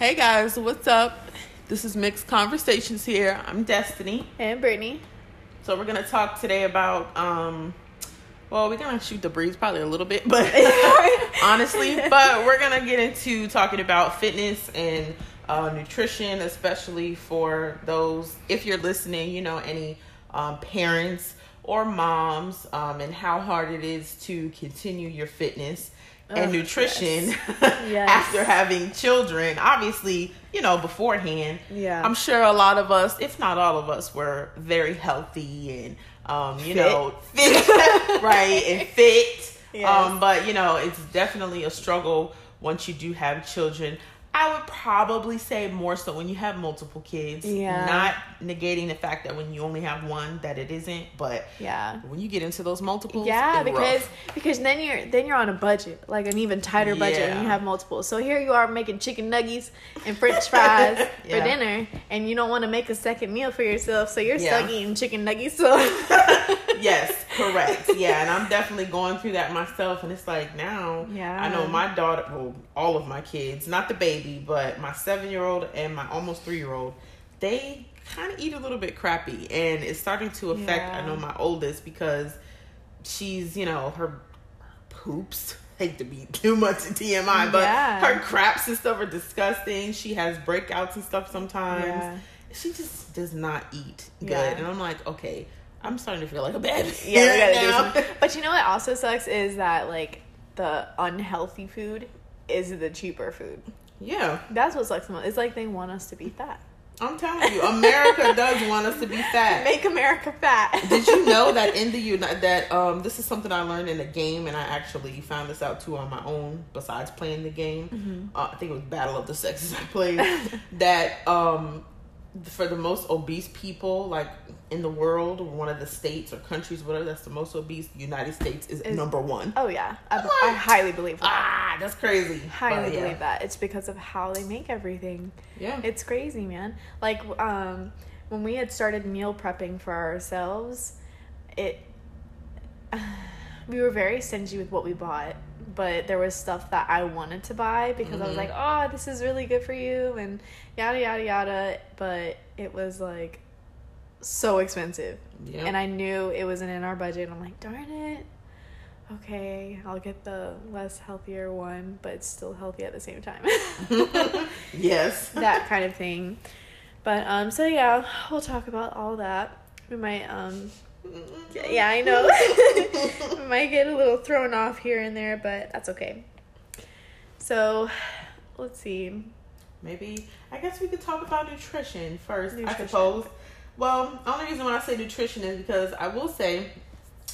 Hey guys, what's up? This is Mixed Conversations here. I'm Destiny. And Brittany. So we're gonna talk today about um well, we're gonna shoot the breeze probably a little bit, but honestly, but we're gonna get into talking about fitness and uh, nutrition, especially for those if you're listening, you know, any um, parents or moms, um, and how hard it is to continue your fitness and Ugh, nutrition Yes. after having children. Obviously, you know, beforehand. Yeah. I'm sure a lot of us, if not all of us, were very healthy and um, you Fit. know, fit, right, and fit. Yes. Um, but you know, it's definitely a struggle once you do have children. I would probably say more so when you have multiple kids. Yeah. Not negating the fact that when you only have one that it isn't, but Yeah. when you get into those multiples, Yeah, because rough. because then you're then you're on a budget, like an even tighter budget when Yeah. you have multiples. So here you are making chicken nuggets and French fries Yeah. for dinner, and you don't want to make a second meal for yourself, so you're Yeah. stuck eating chicken nuggets. So yes, correct. Yeah, and I'm definitely going through that myself. And it's like now, Yeah. I know my daughter, well, all of my kids, not the baby, but my seven year old and my almost three year old, they kind of eat a little bit crappy. And it's starting to affect, I know my oldest because she's, you know, her poops. Hate to be too much in TMI, but Yeah. her craps and stuff are disgusting. She has breakouts and stuff sometimes Yeah. she just does not eat good. Yeah. And I'm like, okay, I'm starting to feel like a bad yeah, we gotta do now. something. But you know what also sucks is that like the unhealthy food is the cheaper food. Yeah, That's what sucks the most. It's like they want us to be fat. I'm telling you, America does want us to be fat. Make America fat. Did you know that in the United that um this is something I learned in a game and I actually found this out too on my own besides playing the game. Mm-hmm. Uh, I think it was Battle of the Sexes I played that um for the most obese people like in the world one of the states or countries whatever that's the most obese the United States is, Is- number 1. Oh yeah, I, What? I highly believe that. Ah, that's crazy. highly But, yeah. believe that it's because of how they make everything Yeah. it's crazy man like um when we had started meal prepping for ourselves it we were very stingy with what we bought but there was stuff that i wanted to buy because i was Mhm. like oh this is really good for you and yada yada yada but it was like so expensive yeah. and I knew it wasn't in our budget. I'm like, darn it. Okay, I'll get the less healthier one, but it's still healthy at the same time. yes. that kind of thing. But um, so yeah, we'll talk about all that. We might um, yeah, I know. might get a little thrown off here and there, but that's okay. So, let's see. Maybe I guess we could talk about nutrition first. I suppose. Well, the only reason why I say nutrition is because I will say,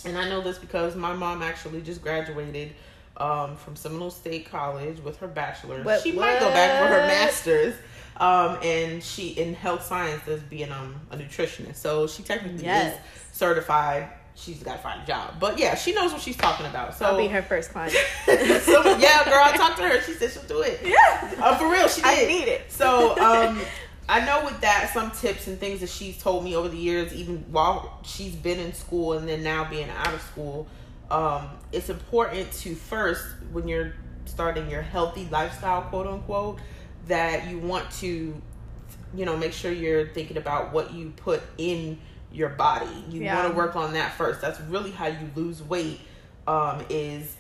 and I know this because my mom actually just graduated um, from Seminole State College with her bachelor's. What- she might go back for her master's. Um, and she in health science as being um, a nutritionist, so she technically Yes. is certified. She's got to find a job, but yeah, she knows what she's talking about. So I'll be her first client. so yeah, girl, I talked to her. She said she'll do it. yeah. Uh, for real, she did. I need it. So, um, I know with that, some tips and things that she's told me over the years, even while she's been in school and then now being out of school, um, it's important to first, when you're starting your healthy lifestyle, quote unquote, that you want to, you know, make sure you're thinking about what you put in your body. You Yeah. want to work on that first. That's really how you lose weight. Um, is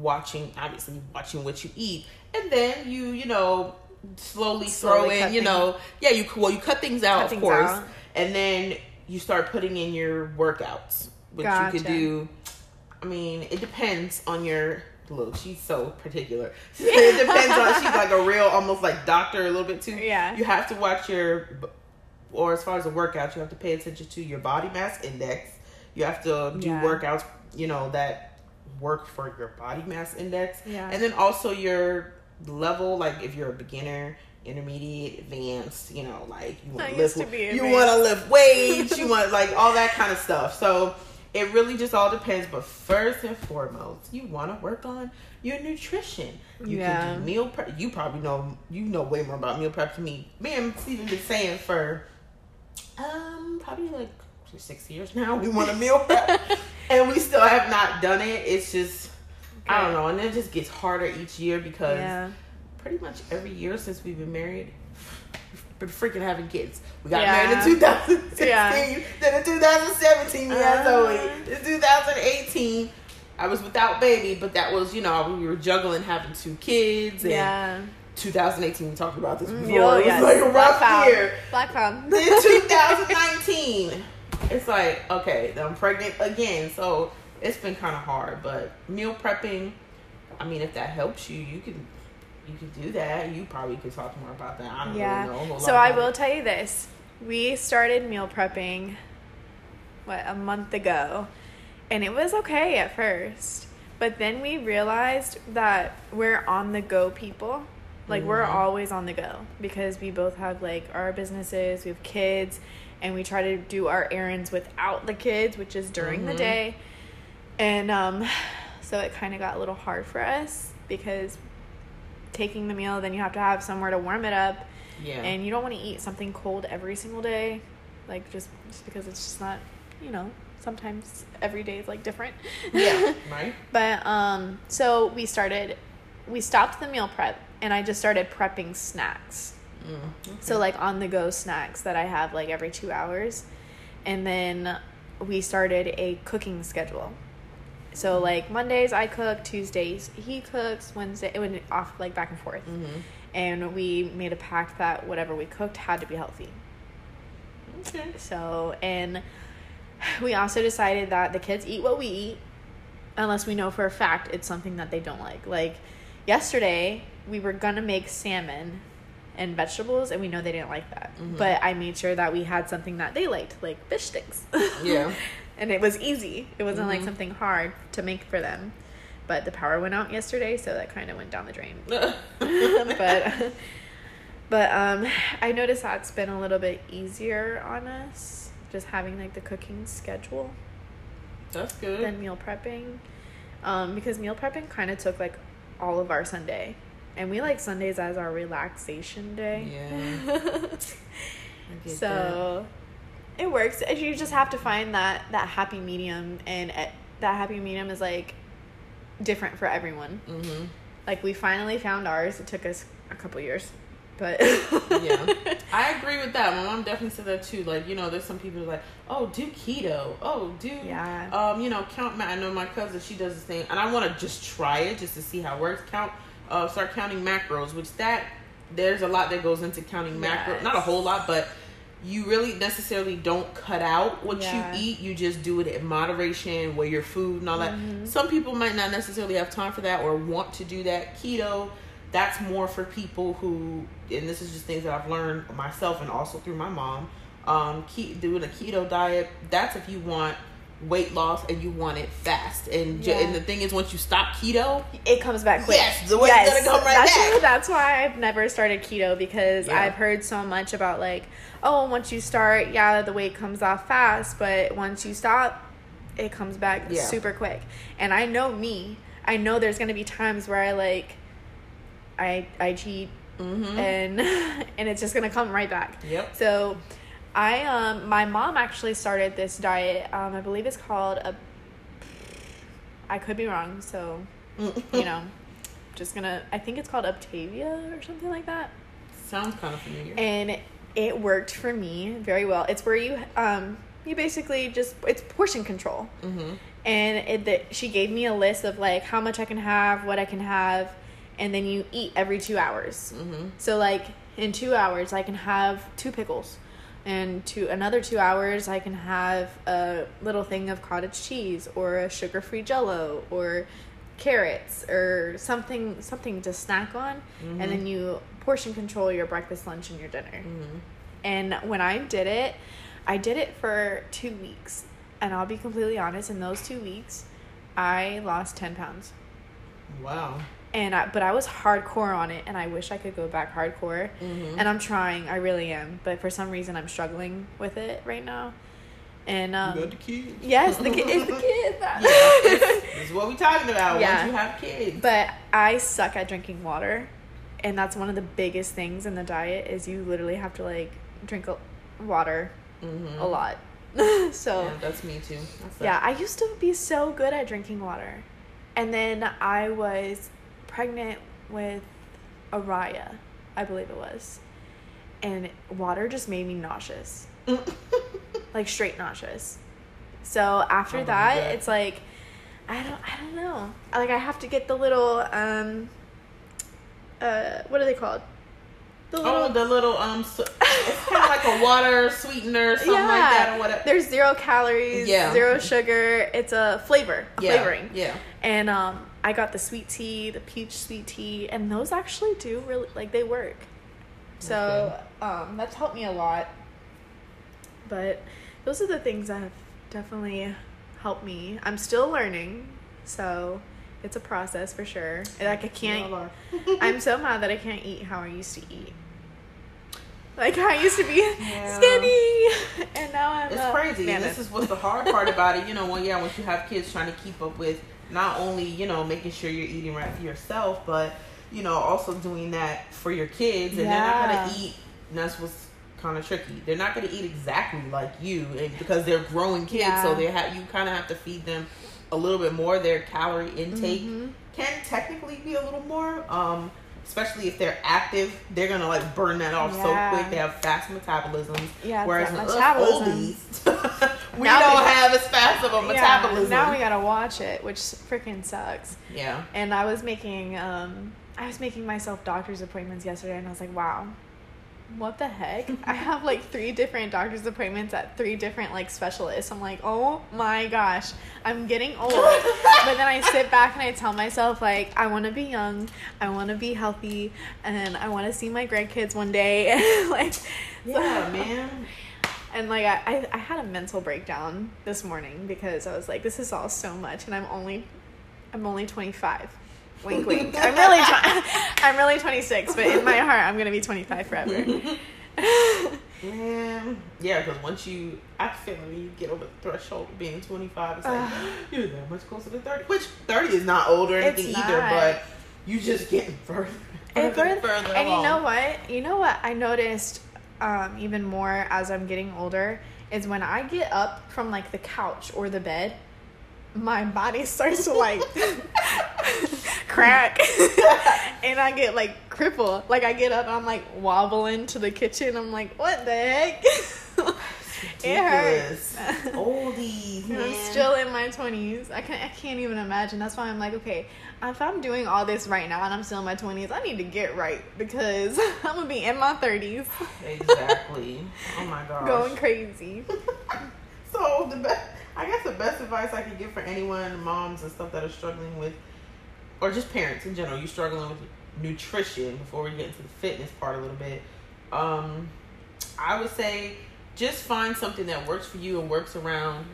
watching, obviously watching what you eat, and then you, you know, slowly, throw Slowly in, you know, yeah, you well, you cut things out, Cut of course, out. and then you start putting in your workouts, which you could do. I mean, it depends on your. Look, she's so particular. it depends on. She's like a real, almost like doctor a little bit too. Yeah. You have to watch your, or as far as the workouts, you have to pay attention to your body mass index. You have to do Yeah. workouts, you know, that work for your body mass index. Yeah. And then also your level, like if you're a beginner, intermediate, advanced, you know, like you want to lift, you want to lift weights, you want like all that kind of stuff. So it really just all depends. But first and foremost, you want to work on your nutrition. You Yeah. can do meal prep. You probably know you know way more about meal prep than me. Me Man, Steven been saying for um probably like six years now. We want a meal prep, and we still have not done it. It's just I don't know, and it just gets harder each year because yeah. pretty much every year since we've been married, been freaking having kids. We got Yeah. married in 2016. Yeah. Then in 2017 we had Uh-huh. Zoe. In 2018, I was without baby, but that was you know we were juggling having two kids. And Yeah. 2018 we talked about this before. Oh, it was yes. like a Black rough Cloud. year. Black. Then 2019, it's like okay, I'm pregnant again. So it's been kind of hard, but meal prepping. I mean, if that helps you, you can you could do that. You probably could talk more about that. I don't Yeah. really know. So I will it. tell you this. We started meal prepping what a month ago and it was okay at first. But then we realized that we're on the go people. Like we're Mhm. always on the go because we both have like our businesses, we have kids, and we try to do our errands without the kids, which is during the Mhm. day. And um so it kind of got a little hard for us because taking the meal then you have to have somewhere to warm it up Yeah. and you don't want to eat something cold every single day like just just because it's just not you know sometimes every day is like different yeah. Right. but um so we started we stopped the meal prep and i just started prepping snacks Mm, okay. so like on the go snacks that i have like every two hours and then we started a cooking schedule so like mondays i cook tuesdays he cooks wednesday it went off like back and forth Mhm. and we made a pact that whatever we cooked had to be healthy Okay. So, and we also decided that the kids eat what we eat unless we know for a fact it's something that they don't like. Like yesterday, we were going to make salmon and vegetables and we know they didn't like that. Mhm. But I made sure that we had something that they liked, like fish sticks. Yeah. and it was easy. It wasn't like Mhm. something hard to make for them. But the power went out yesterday, so that kind of went down the drain. but but um I noticed that's been a little bit easier on us just having like the cooking schedule that's good. than meal prepping. Um because meal prepping kind of took like all of our Sunday. And we like Sundays as our relaxation day. Yeah. I get so it works. And You just have to find that that happy medium and uh, that happy medium is like different for everyone. Mhm. Like we finally found ours. It took us a couple years, but yeah, I agree with that. My mom definitely said that too. Like, you know, there's some people who are like, oh, do keto. Oh, do Yeah. Um, you know, count. I know my cousin. She does this thing, and I want to just try it just to see how it works. Count. Uh, start counting macros, which that there's a lot that goes into counting macros. Yes. Not a whole lot, but you really necessarily don't cut out what Yeah. you eat. You just do it in moderation, weigh your food and all that. Mhm. Some people might not necessarily have time for that or want to do that. Keto, that's more for people who, and this is just things that I've learned myself and also through my mom. Um, ke- doing a keto diet, that's if you want weight loss and you want it fast. And ju- and the thing is, once you stop keto, it comes back quick. Yes, the weight's gonna come right that's, back. That's why I've never started keto because Yeah. I've heard so much about like, oh, once you start, yeah, the weight comes off fast, but once you stop, it comes back Yeah. super quick. And I know me. I know there's gonna be times where I like, I I cheat mm-hmm. and and it's just gonna come right back. yep. So, I um my mom actually started this diet. Um, I believe it's called a. I could be wrong, so you know, just gonna. I think it's called Optavia or something like that, Sounds kind of familiar. and it worked for me very well. It's where you um you basically just it's portion control, mm-hmm. and it that she gave me a list of like how much I can have, what I can have, and then you eat every two hours. Mm-hmm. So like in two hours, I can have two pickles, and to another two hours, I can have a little thing of cottage cheese or a sugar-free Jello or carrots or something something to snack on, and then you portion control your breakfast, lunch, and your dinner. Mm-hmm. And when I did it, I did it for two weeks, and I'll be completely honest. In those two weeks, I lost ten pounds Wow. And I, but I was hardcore on it, and I wish I could go back hardcore. Mhm. And I'm trying, I really am, but for some reason I'm struggling with it right now. And um, you got the kids. yes, the kid is the kid. yeah, this, this is what we talking about. Yeah. Once you have kids. but I suck at drinking water, and that's one of the biggest things in the diet is you literally have to like drink a, water Mhm. a lot. so Yeah, that's me too. That's Yeah, I used to be so good at drinking water. And then I was pregnant with Araya, I believe it was, and water just made me nauseous, like straight nauseous. So after Oh, that, yeah. it's like I don't I don't know. Like I have to get the little um uh what are they called? The Oh, the little um, so, it's kind of like a water sweetener, something like that, or whatever. There's zero calories, Yeah. zero sugar. It's a flavor, a yeah, flavoring. Yeah. And um, I got the sweet tea, the peach sweet tea, and those actually do really like they work. So um, that's helped me a lot. But those are the things that have definitely helped me. I'm still learning, so it's a process for sure. Like I can't. I'm so mad that I can't eat how I used to eat. Like I used to be Yeah. skinny, and now I'm. It's crazy. And mammoth. this is what's the hard part about it. You know, when yeah, once you have kids trying to keep up with not only you know making sure you're eating right for yourself, but you know also doing that for your kids, and they're not gonna eat. And that's what's kind of tricky. They're not gonna eat exactly like you, and because they're growing kids, Yeah. so they have you kind of have to feed them a little bit more. Their calorie intake Mhm. can technically be a little more. Um, especially if they're active, they're gonna like burn that off Yeah. so quick. They have fast metabolisms. Yeah, Whereas with us metabolism. oldies, we Now don't we- have as fast of a metabolism. Yeah, now we gotta watch it, which freaking sucks. yeah. And I was making um I was making myself doctor's appointments yesterday and I was like, wow, what the heck? I have like three different doctor's appointments at three different like specialists. I'm like, oh my gosh, I'm getting old. but then I sit back and I tell myself like, I want to be young, I want to be healthy, and I want to see my grandkids one day. like, Yeah, man. and like I, I, I had a mental breakdown this morning because I was like, this is all so much, and I'm only, I'm only 25. Wink, wink. I'm really, tw- I'm really 26, but in my heart, I'm gonna be 25 forever. Man, yeah, because once you, I feel like you get over the threshold of being 25, it's like, you're that much closer to 30. Which 30 is not old or anything either, but you just getting further, and, further, further- further and you know what? You know what I noticed um, even more as I'm getting older is when I get up from like the couch or the bed, my body starts to like crack and I get like crippled. Like I get up, I'm like wobbling to the kitchen. I'm like, what the heck? it hurts. Oldies. I'm still in my twenties. I can't. I can't even imagine. That's why I'm like, okay, if I'm doing all this right now and I'm still in my twenties, I need to get right because I'm gonna be in my thirties, Exactly. Oh my gosh. going crazy. So the best, I guess the best advice I could give for anyone, moms and stuff that are struggling with, or just parents in general, you struggling with nutrition. Before we get into the fitness part a little bit, um, I would say just find something that works for you and works around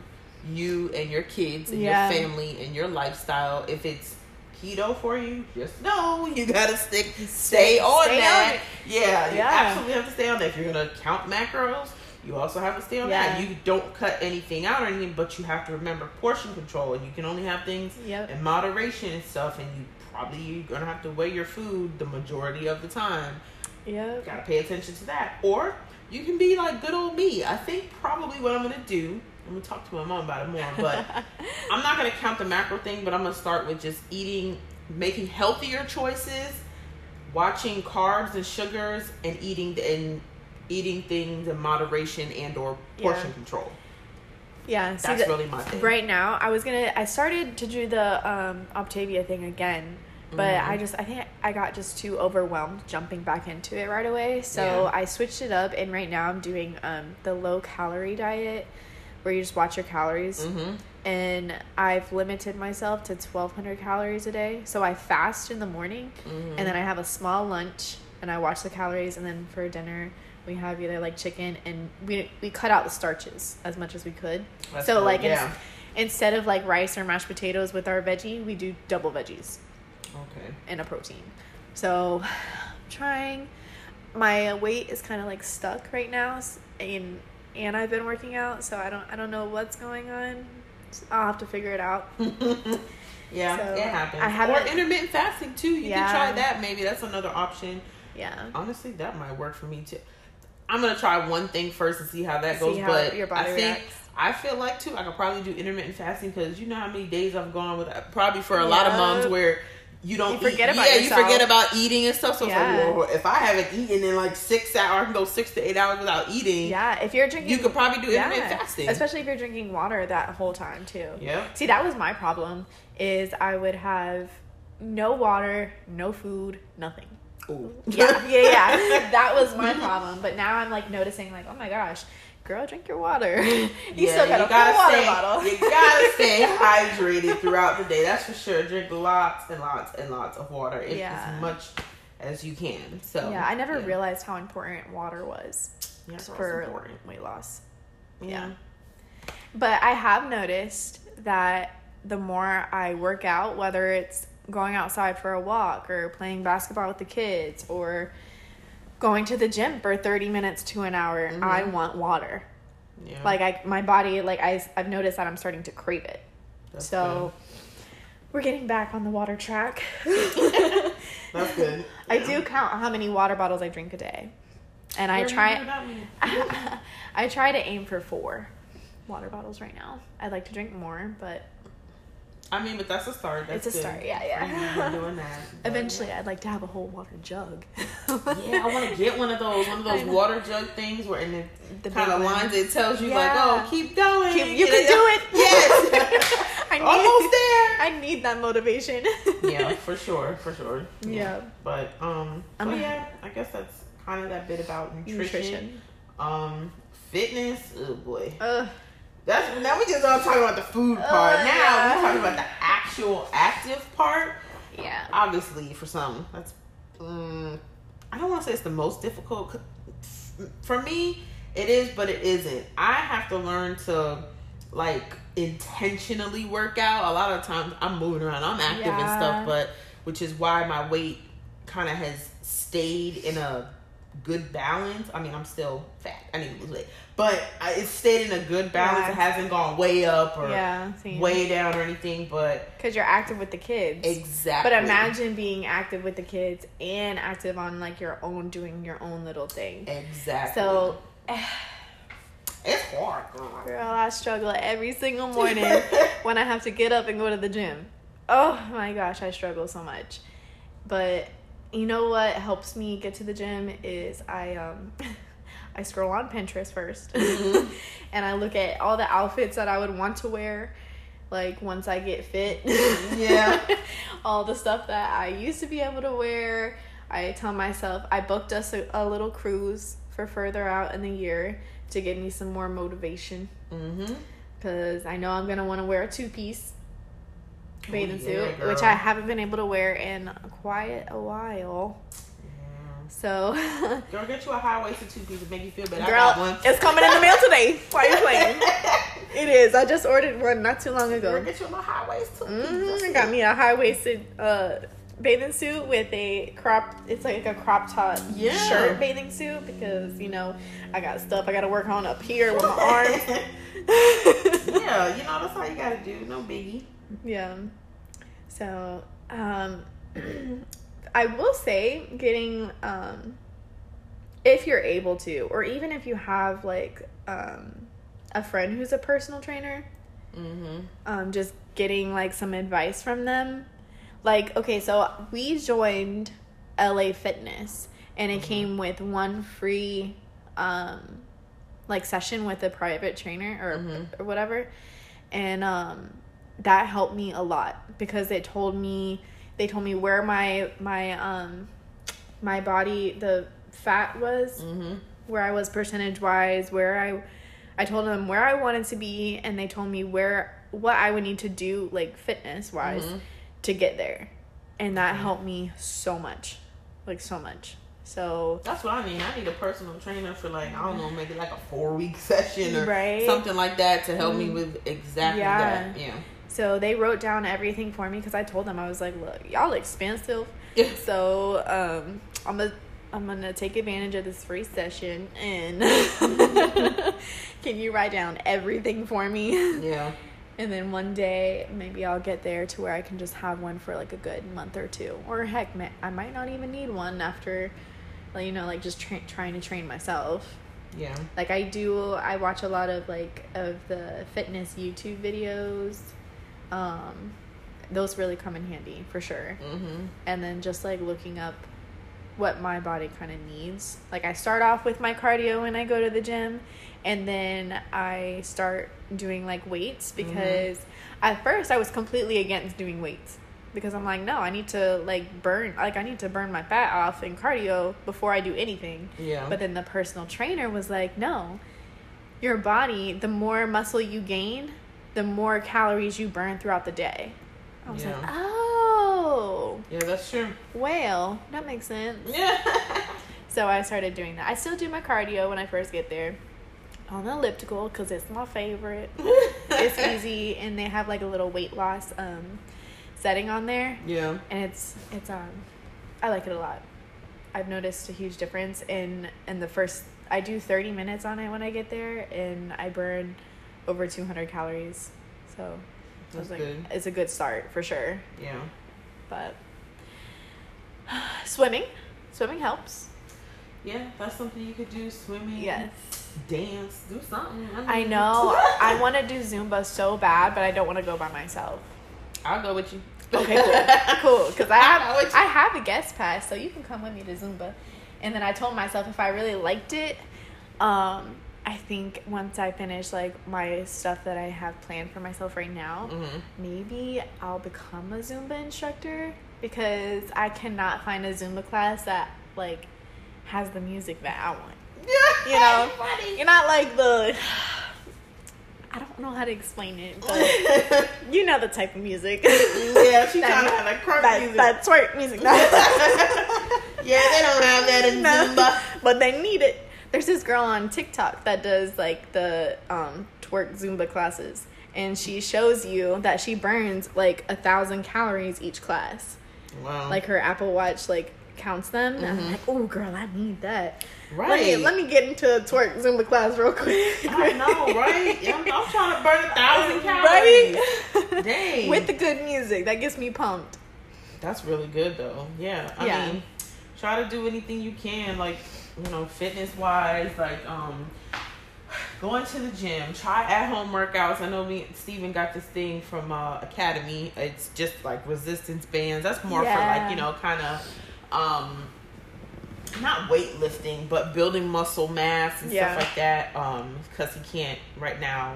you and your kids and Yeah. your family and your lifestyle. If it's keto for you, just know you gotta stick, stay on stay that. it. yeah, you absolutely have to stay on that. If you're gonna count macros, you also have to stay on that. You don't cut anything out or anything, but you have to remember portion control, and you can only have things Yep. in moderation and stuff. And you probably you're gonna have to weigh your food the majority of the time. Yep. Gotta pay attention to that. Or you can be like good old me. I think probably what I'm gonna do. I'm gonna talk to my mom about it more, but I'm not gonna count the macro thing. But I'm gonna start with just eating, making healthier choices, watching carbs and sugars, and eating and eating things in moderation and or portion Yeah. control. Yeah. See, That's the- really my thing. right now, I was gonna. I started to do the um, Optavia thing again, but Mhm. I just. I think I got just too overwhelmed jumping back into it right away. So Yeah. I switched it up, and right now I'm doing um, the low calorie diet, where you just watch your calories. Mm-hmm. and I've limited myself to 1200 calories a day. So I fast in the morning Mm-hmm. and then I have a small lunch and I watch the calories and then for dinner we have either like chicken and we we cut out the starches as much as we could. That's so good, like yeah. instead of like rice or mashed potatoes with our veggie, we do double veggies Okay. and a protein. So I'm trying my weight is kind of like stuck right now and and I've been working out, so I don't I don't know what's going on. I'll have to figure it out. yeah, So, it happens. I or haven't- intermittent fasting too. You Yeah. can try that. Maybe that's another option. Yeah. Honestly, that might work for me too. I'm gonna try one thing first and see how that See goes. how but your body I think reacts. I feel like too. I could probably do intermittent fasting because you know how many days I've gone with. Uh, probably for a lot of moms where you don't You forget eat. about yeah, yourself. you forget about eating and stuff. So Yeah. like, well, if I haven't eaten in like six hours, I can go six to eight hours without eating. Yeah, if you're drinking, You could probably do intermittent yeah, fasting. especially if you're drinking water that whole time too. Yeah. See, that was my problem. Is I would have no water, no food, nothing. Ooh. Yeah, yeah, yeah. that was my problem. But now I'm like noticing, like, oh my gosh, girl, drink your water. you Yeah, still got a gotta water stay, bottle. You gotta stay hydrated throughout the day. That's for sure. Drink lots and lots and lots of water, if Yeah. as much as you can. So yeah, I never yeah. realized how important water was Yeah, for important. weight loss. Yeah. But I have noticed that the more I work out, whether it's going outside for a walk or playing basketball with the kids or going to the gym for 30 minutes to an hour, Mhm. I want water. Yeah. Like I my body like I I've noticed that I'm starting to crave it. That's so we're getting back on the water track. that's good. I do count how many water bottles I drink a day. And I try? I try to aim for 4 water bottles right now. I'd like to drink more, but I mean, but that's a start. That's It's a good. start, yeah, yeah. Doing that. Eventually, I'd like to have a whole water jug. Yeah, I want to get one of those, one of those water jug things where in the, The kind of lines it tells you like, oh, keep going. Keep- you can do it. Yes. I need, Almost there. I need that motivation. yeah, for sure, for sure. Yeah. But um, so Um, yeah, I guess that's kind of that bit about nutrition. Nutrition. Um, fitness. Oh boy, Ugh. That's now we just all talking about the food part. Oh, now yeah. we're talking about the actual active part. Yeah. Obviously, for some, that's um, I don't want to say it's the most difficult. For me, it is, but it isn't. I have to learn to like intentionally work out. A lot of times, I'm moving around, I'm active and stuff, but which is why my weight kind of has stayed in a good balance. I mean, I'm still fat. I need to lose weight, but I, it's stayed in a good balance. Yeah. It hasn't gone way up or Yeah. way down or anything. But Because you're active with the kids. exactly. But imagine being active with the kids and active on like your own, doing your own little thing. exactly. So, it's hard, girl. girl, I struggle every single morning when I have to get up and go to the gym. Oh my gosh, I struggle so much. But you know what helps me get to the gym is I um I scroll on Pinterest 1st Mhm. and I look at all the outfits that I would want to wear like once I get fit. Yeah. all the stuff that I used to be able to wear. I tell myself I booked us a, a little cruise for further out in the year to get me some more motivation Mm-hmm. because I know I'm gonna want to wear a two piece bathing Oh, yeah, suit, which. I haven't been able to wear in quite a while. So, Girl, get you a high waisted two piece to make you feel better. I girl, got one. it's coming in the mail today. Why are you playing? It is. I just ordered one not too long Girl, ago. get you a high waist two piece. Mm, I got me a high waisted uh, bathing suit with a crop. It's like a crop top Yeah. shirt bathing suit because you know I got stuff I got to work on up here with my arms. Yeah, you know that's all you gotta do. No biggie. Yeah. So, um, I will say getting, um, if you're able to, or even if you have like um, a friend who's a personal trainer, Mm-hmm. um, just getting like some advice from them. Like, okay, so we joined LA Fitness and it Mhm. came with one free um like session with a private trainer or, Mhm. or whatever. And um that helped me a lot because they told me they told me where my my um my body the fat was Mm-hmm. where I was percentage wise, where I I told them where I wanted to be and they told me where what I would need to do like fitness wise Mhm. to get there. And that Mhm. helped me so much. Like so much. So That's what I mean. I need a personal trainer for like I don't know, maybe like a four week session or Right. something like that to help me Mhm. with exactly Yeah. that. Yeah. so they wrote down everything for me because I told them I was like, look, y'all expensive. So um I'm gonna I'm gonna take advantage of this free session and can you write down everything for me? yeah. And then one day, maybe I'll get there to where I can just have one for like a good month or two. Or heck, I might not even need one after, like, you know, like just tra- trying to train myself. Yeah. Like I do, I watch a lot of like of the fitness YouTube videos. Um, those really come in handy for sure. Mm-hmm. And then just like looking up what my body kind of needs. Like I start off with my cardio when I go to the gym, and then I start doing like weights Mm-hmm. because at first I was completely against doing weights because I'm like, no, I need to like burn, like I need to burn my fat off in cardio before I do anything. Yeah. But then the personal trainer was like, no, your body, the more muscle you gain, the more calories you burn throughout the day. I was like, oh, yeah, that's true. well, that makes sense. Yeah. So I started doing that. I still do my cardio when I first get there on the elliptical because it's my favorite. it's easy, and they have like a little weight loss um, setting on there, Yeah. and it's it's um, I like it a lot. I've noticed a huge difference in in the first. I do thirty minutes on it when I get there, and I burn over two hundred calories. So That's like, good. it's a good start for sure. Yeah. But swimming, swimming helps. Yeah, that's something you could do. Swimming. Yes. Dance. Do something. I mean- know. I want to do Zumba so bad, but I don't want to go by myself. I'll go with you. Okay, cool, cool. Because I have. I have a guest pass, so you can come with me to Zumba. And then I told myself if I really liked it, um, I think once I finish like my stuff that I have planned for myself right now, Mhm. maybe I'll become a Zumba instructor because I cannot find a Zumba class that like has the music that I want. Yeah. You know, Funny. You're not like the. I don't know how to explain it, but you know the type of music. yeah, she That- to have like crunk that, music. that twerk music. yeah, they don't have that in No. Zumba. but they need it. There's this girl on TikTok that does like the um, twerk Zumba classes, and she shows you that she burns like a thousand calories each class. Wow. Like her Apple Watch like counts them. And I'm like, oh girl, I need that. Right. Let me let me get into a twerk Zumba class real quick. I know, right? I'm, I'm trying to burn a thousand calories. Right? Dang. With the good music, that gets me pumped. That's really good though. Yeah. I Yeah. mean, try to do anything you can, like, you know, fitness wise, like um going to the gym, try at home workouts. I know me and Steven got this thing from uh Academy. It's just like resistance bands. That's more for like, you know, kinda um not weightlifting, but building muscle mass and Yeah. stuff like that. Um, because he can't right now.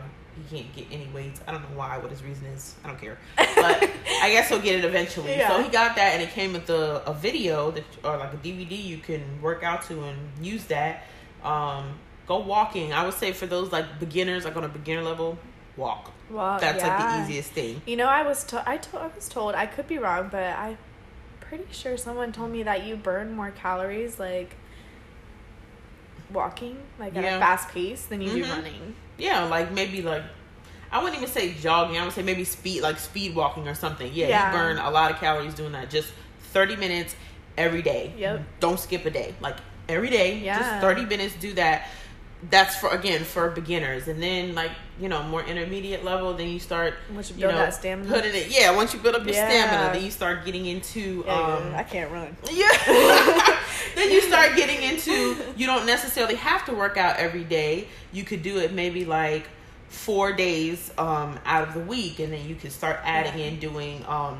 He can't get any weights. I don't know why. What his reason is, I don't care. But I guess he'll get it eventually. Yeah. So he got that, and it came with a, a video that or like a DVD you can work out to and use that. Um, go walking. I would say for those like beginners, like on a beginner level, walk. Well, That's like the easiest thing. You know, I was to- I, to- I was told I could be wrong, but I'm pretty sure someone told me that you burn more calories like walking, like at Yeah. a fast pace, than you do Mhm. running. Yeah, like maybe like I wouldn't even say jogging. I would say maybe speed, like speed walking or something. Yeah, Yeah. you burn a lot of calories doing that. Just thirty minutes every day. Yep. Don't skip a day. Like every day, Yeah. just thirty minutes. Do that. That's for again for beginners, and then like you know more intermediate level. Then you start Once you you build know that stamina. putting it. Yeah, once you build up your Yeah. stamina, then you start getting into Yeah, um, I can't run. yeah. then you start getting into you don't necessarily have to work out every day. You could do it maybe like four days um out of the week and then you could start adding Yeah. in doing um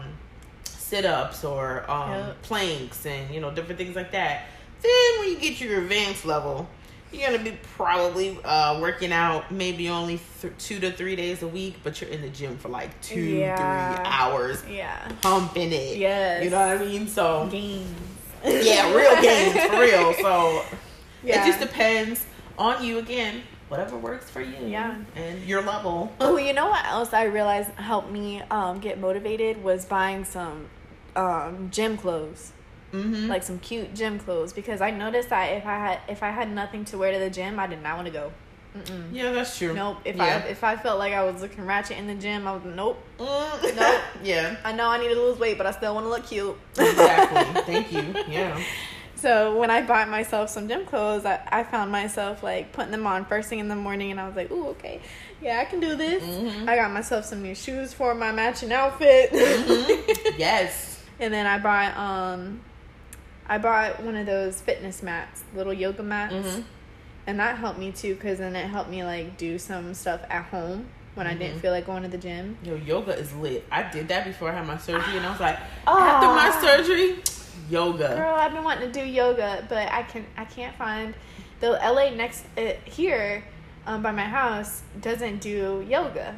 sit ups or um Yep. planks and you know different things like that. Then when you get your advanced level, you're gonna be probably uh, working out maybe only th- two to three days a week, but you're in the gym for like two, Yeah. three hours, Yeah. pumping it. Yes. you know what I mean. So Games. yeah, real games for real. So Yeah. it just depends on you again. Whatever works for you. Yeah. And your level. Oh, you know what else I realized helped me um, get motivated was buying some um, gym clothes. Mm-hmm. like some cute gym clothes because I noticed that if I had if I had nothing to wear to the gym, I did not want to go. Mm-mm. yeah, that's true. Nope. If Yeah. I if I felt like I was looking ratchet in the gym, I was nope. Mm, Nope. yeah. I know I need to lose weight, but I still want to look cute. Exactly. Thank you. Yeah. So when I bought myself some gym clothes, I, I found myself like putting them on first thing in the morning, and I was like, "Ooh, okay, yeah, I can do this." Mhm. I got myself some new shoes for my matching outfit, Mhm. Yes. and then I bought um, I bought one of those fitness mats, little yoga mats. Mhm. and that helped me too because then it helped me like do some stuff at home when I didn't Mhm. feel like going to the gym. Yo, yoga is lit. I did that before I had my surgery, and I was like, Ah. after my surgery, yoga. Girl, I've been wanting to do yoga, but I can I can't find the LA next uh, here um, by my house doesn't do yoga.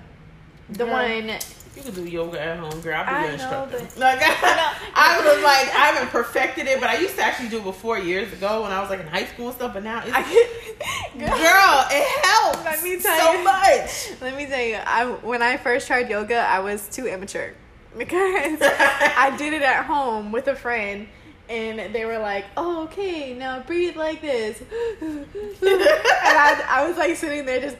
The Girl, one You can do yoga at home, girl. I'll be I your know, instructor. but- Like, I was like, I haven't perfected it, but I used to actually do it before years ago when I was like in high school and stuff. But now, it's, I can, girl, it helps Let me tell so you. much. Let me tell you, I when I first tried yoga, I was too immature because I did it at home with a friend, and they were like, "Oh, okay, now breathe like this," and I, I was like sitting there just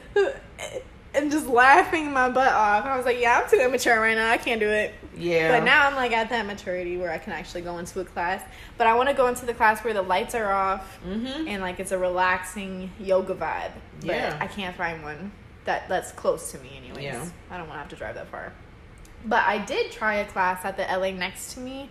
and just laughing my butt off. I was like, "Yeah, I'm too immature right now. I can't do it." Yeah. But now I'm like at that maturity where I can actually go into a class. But I want to go into the class where the lights are off Mm-hmm. and like it's a relaxing yoga vibe. But Yeah. I can't find one that that's close to me anyways. Yeah. I don't want to have to drive that far. But I did try a class at the LA next to me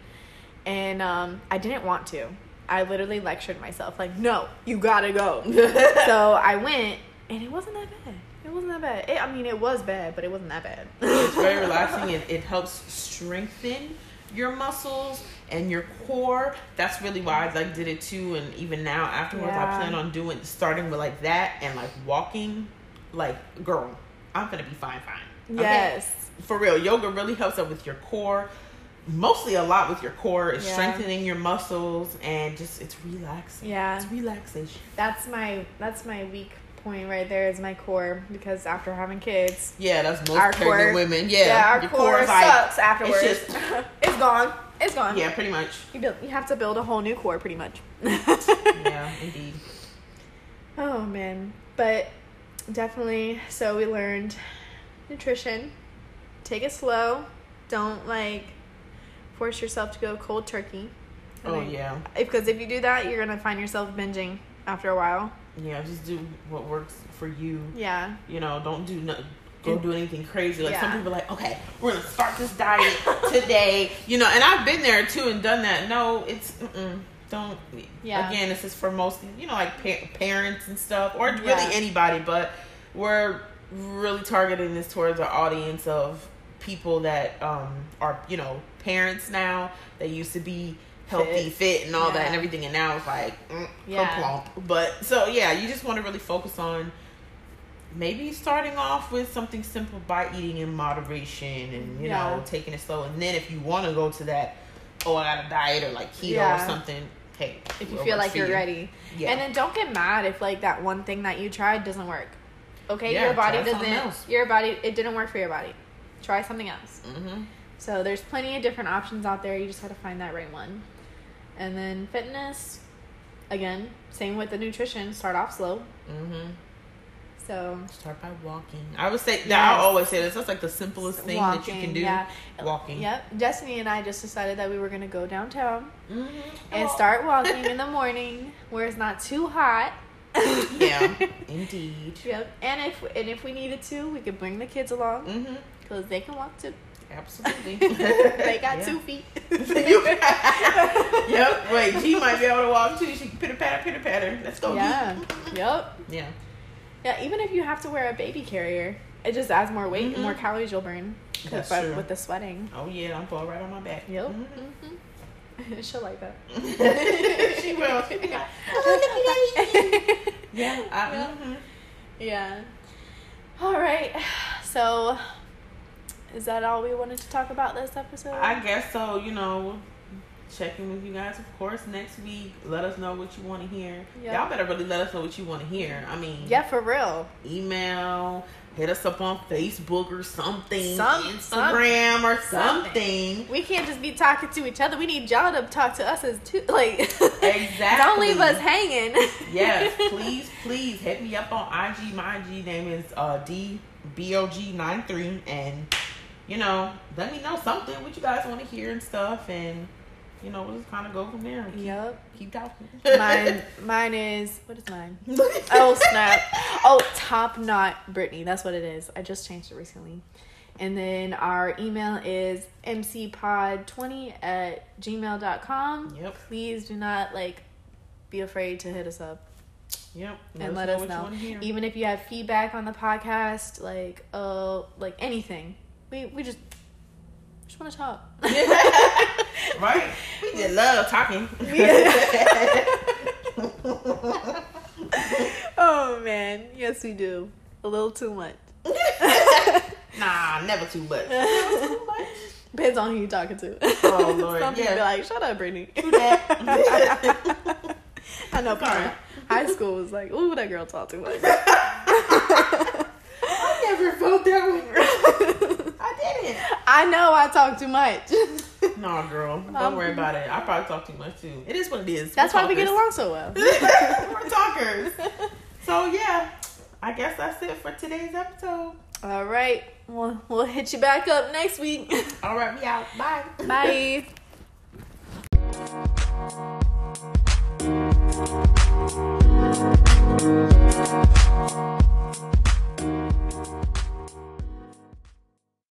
and um, I didn't want to. I literally lectured myself like, "No, you got to go." so I went and it wasn't that bad. It wasn't that bad. It, I mean, it was bad, but it wasn't that bad. it's very relaxing. It, it helps strengthen your muscles and your core. That's really why I like did it too. And even now afterwards, I plan on doing starting with like that and like walking. Like, girl, I'm gonna be fine, fine. Okay? Yes. for real. Yoga really helps out with your core. Mostly a lot with your core. It's Yeah. strengthening your muscles and just it's relaxing. Yeah. It's relaxation. That's my that's my weak point right there is my core because after having kids, Yeah, that's most Our pregnant core- women. Yeah, our your core, is like- sucks afterwards. It's It's, just gone. It's gone. yeah, pretty much. You build, you have to build a whole new core pretty much. Yeah, indeed. Oh man, but definitely. So we learned nutrition. Take it slow. Don't like force yourself to go cold turkey. Oh yeah, Because if you do that, you're gonna find yourself binging after a while. yeah. Just do what works for you. Yeah. You know, don't do no, go do anything crazy. Like some people are like, okay, we're gonna start this diet today. You know, and I've been there too and done that. No, it's don't. Yeah. Again, this is for most, you know, like pa- parents and stuff, or really Yeah. anybody. But we're really targeting this towards our audience of people that um are, you know, parents now. They used to be healthy, Fit. fit, and all that, and everything, and now it's like, mm, Yeah. plump. But so yeah, you just want to really focus on maybe starting off with something simple by eating in moderation and you Yeah. know taking it slow and then if you want to go to that oh i got a diet or like keto Yeah. or something hey If you feel like you're you. ready. yeah And then don't get mad if like that one thing that you tried doesn't work. Okay, Yeah, your body try doesn't. else. Your body it didn't work for your body. Try something else. mm-hmm. So there's plenty of different options out there. You just got to find that right one. And then fitness, again, same with the nutrition. Start off slow. Mm-hmm. So start by walking i would say that Yes. i always say this that's like the simplest thing that you can do Yeah. walking Yep. Destiny and I just decided that we were gonna go downtown mm-hmm. and start walking in the morning where it's not too hot. yeah indeed Yep. And if and if we needed to, we could bring the kids along mm-hmm. because they can walk too. Absolutely they got Yeah. two feet. You- yep. Wait, G might be able to walk too. She can pitter patter, pitter patter. Let's go. G. Yeah. Yep. Yeah. Yeah. Even if you have to wear a baby carrier, it just adds more weight and Mhm. more calories you'll burn. 'Cause That's by- true. with the sweating. Oh yeah, I'm fall right on my back. Yep. Mhm. Mm-hmm. She'll like that. she will. She'll oh, look at me. Yeah. I, Yeah. mhm. Yeah. All right. So, is that all we wanted to talk about this episode? I guess so. You know, checking with you guys, of course, next week. Let us know what you want to hear. Yeah. Y'all better really let us know what you want to hear. I mean, yeah, for real. email, hit us up on Facebook or something, Some- Instagram or something. something. We can't just be talking to each other. We need y'all to talk to us as too. Like, Exactly. don't leave us hanging. yes, please, please hit me up on IG. My IG name is uh, DBOG93. And, you know, let me know something, what you guys want to hear and stuff. And, you know, we'll just kind of go from there. Keep, Yep. keep talking. Mine, mine is what is mine? Oh snap! Oh, top knot Brittany. That's what it is. I just changed it recently. And then our email is mcpod20 at gmail.com. Yep. Please do not like be afraid to hit us up. Yep. and let us know. Even if you have feedback on the podcast, like uh, like anything, we we just just want to talk. right? We just love talking. oh man, yes we do. A little too much. nah, never too much. Never too much. Depends on who you're talking to. Oh Lord, Some people yeah. be like, "Shut up, Brittany." I know. Sorry. Sorry. High school was like, "Ooh, that girl talk too much." I never felt that way. I know I talk too much. No, girl. Don't worry about it. I probably talk too much too. It is what it is. That's We're why we get along so well. We're talkers. So yeah, I guess that's it for today's episode. All right, we'll we'll hit you back up next week. All right, we out. Bye. Bye. Thank